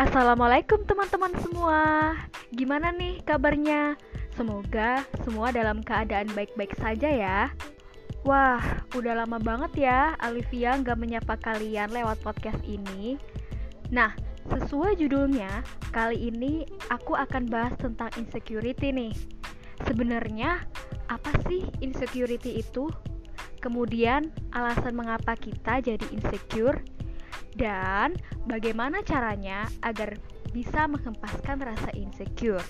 Assalamualaikum teman-teman semua. Gimana nih kabarnya? Semoga semua dalam keadaan baik-baik saja ya. Wah, udah lama banget ya Alivia nggak menyapa kalian lewat podcast ini. Nah, sesuai judulnya, kali ini aku akan bahas tentang insecurity nih. Sebenarnya, apa sih insecurity itu? Kemudian, alasan mengapa kita jadi insecure? Dan bagaimana caranya agar bisa menghempaskan rasa insecure.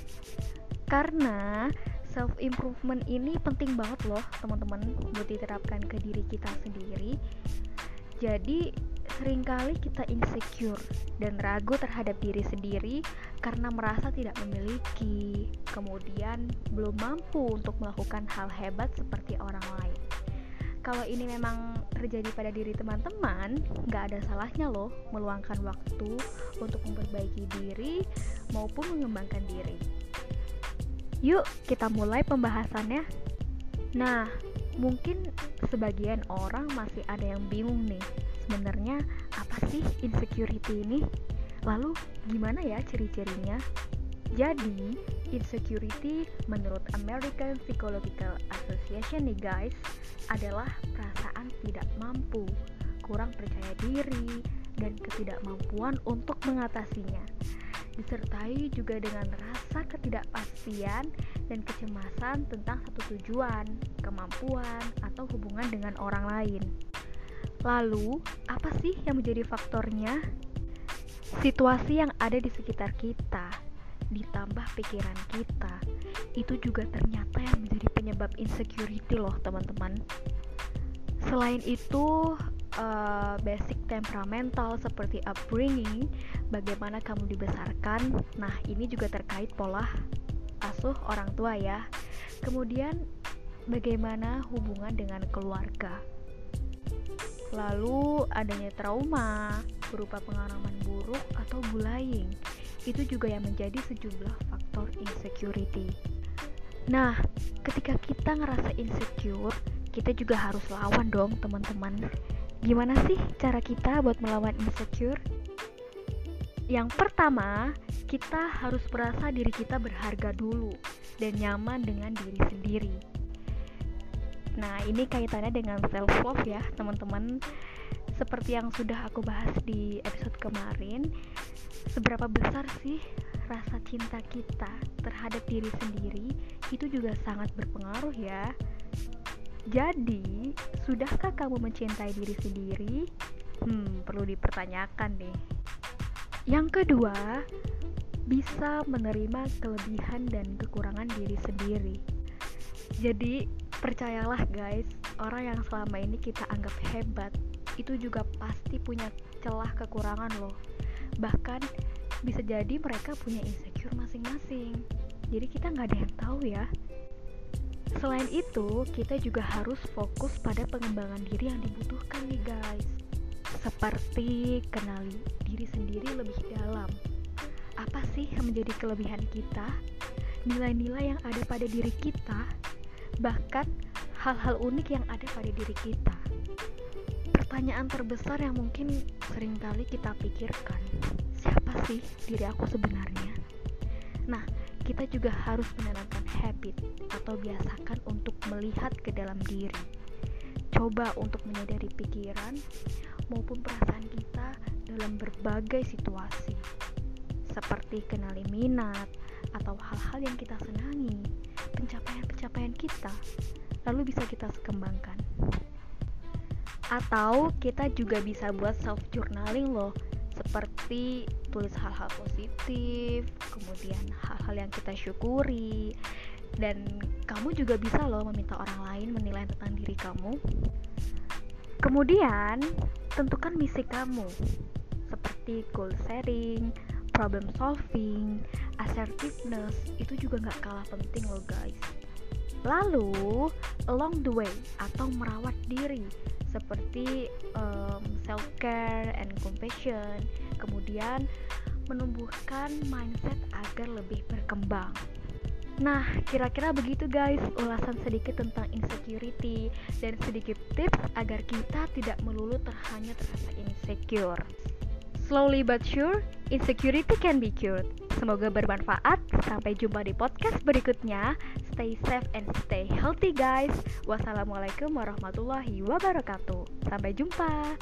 Karena self improvement ini penting banget loh, teman-teman, buat diterapkan ke diri kita sendiri. Jadi, sering kali kita insecure dan ragu terhadap diri sendiri karena merasa tidak memiliki, kemudian belum mampu untuk melakukan hal hebat seperti orang lain kalau ini memang terjadi pada diri teman-teman, nggak ada salahnya loh meluangkan waktu untuk memperbaiki diri maupun mengembangkan diri. Yuk, kita mulai pembahasannya. Nah, mungkin sebagian orang masih ada yang bingung nih, sebenarnya apa sih insecurity ini? Lalu, gimana ya ciri-cirinya? Jadi, insecurity menurut American Psychological Association nih guys, adalah perasaan tidak mampu, kurang percaya diri, dan ketidakmampuan untuk mengatasinya. Disertai juga dengan rasa ketidakpastian dan kecemasan tentang satu tujuan, kemampuan, atau hubungan dengan orang lain. Lalu, apa sih yang menjadi faktornya? Situasi yang ada di sekitar kita, ditambah pikiran kita, itu juga ternyata yang menjadi penyebab insecurity loh teman-teman. Selain itu uh, basic temperamental seperti upbringing bagaimana kamu dibesarkan nah ini juga terkait pola asuh orang tua ya. Kemudian bagaimana hubungan dengan keluarga? Lalu adanya trauma berupa pengalaman buruk atau bullying itu juga yang menjadi sejumlah faktor insecurity Nah, ketika kita ngerasa insecure, kita juga harus lawan dong, teman-teman. Gimana sih cara kita buat melawan insecure? Yang pertama, kita harus merasa diri kita berharga dulu dan nyaman dengan diri sendiri. Nah, ini kaitannya dengan self love ya, teman-teman. Seperti yang sudah aku bahas di episode kemarin, seberapa besar sih rasa cinta kita terhadap diri sendiri itu juga sangat berpengaruh ya. Jadi, sudahkah kamu mencintai diri sendiri? Hmm, perlu dipertanyakan deh. Yang kedua, bisa menerima kelebihan dan kekurangan diri sendiri. Jadi, percayalah guys, orang yang selama ini kita anggap hebat, itu juga pasti punya celah kekurangan loh. Bahkan bisa jadi mereka punya insecure masing-masing. Jadi kita nggak ada yang tahu ya. Selain itu kita juga harus fokus pada pengembangan diri yang dibutuhkan nih guys. Seperti kenali diri sendiri lebih dalam. Apa sih yang menjadi kelebihan kita? Nilai-nilai yang ada pada diri kita bahkan hal-hal unik yang ada pada diri kita pertanyaan terbesar yang mungkin sering kali kita pikirkan siapa sih diri aku sebenarnya? Nah, kita juga harus menanamkan habit atau biasakan untuk melihat ke dalam diri. Coba untuk menyadari pikiran maupun perasaan kita dalam berbagai situasi. Seperti kenali minat atau hal-hal yang kita senangi, pencapaian-pencapaian kita, lalu bisa kita kembangkan. Atau kita juga bisa buat self journaling loh seperti tulis hal-hal positif, kemudian hal-hal yang kita syukuri, dan kamu juga bisa loh meminta orang lain menilai tentang diri kamu. Kemudian, tentukan misi kamu, seperti goal setting, problem solving, assertiveness, itu juga nggak kalah penting loh guys. Lalu, along the way atau merawat diri, seperti um, self care and compassion kemudian menumbuhkan mindset agar lebih berkembang Nah, kira-kira begitu guys ulasan sedikit tentang insecurity dan sedikit tips agar kita tidak melulu terhanya terasa insecure. Slowly but sure, insecurity can be cured. Semoga bermanfaat. Sampai jumpa di podcast berikutnya. Stay safe and stay healthy guys. Wassalamualaikum warahmatullahi wabarakatuh. Sampai jumpa.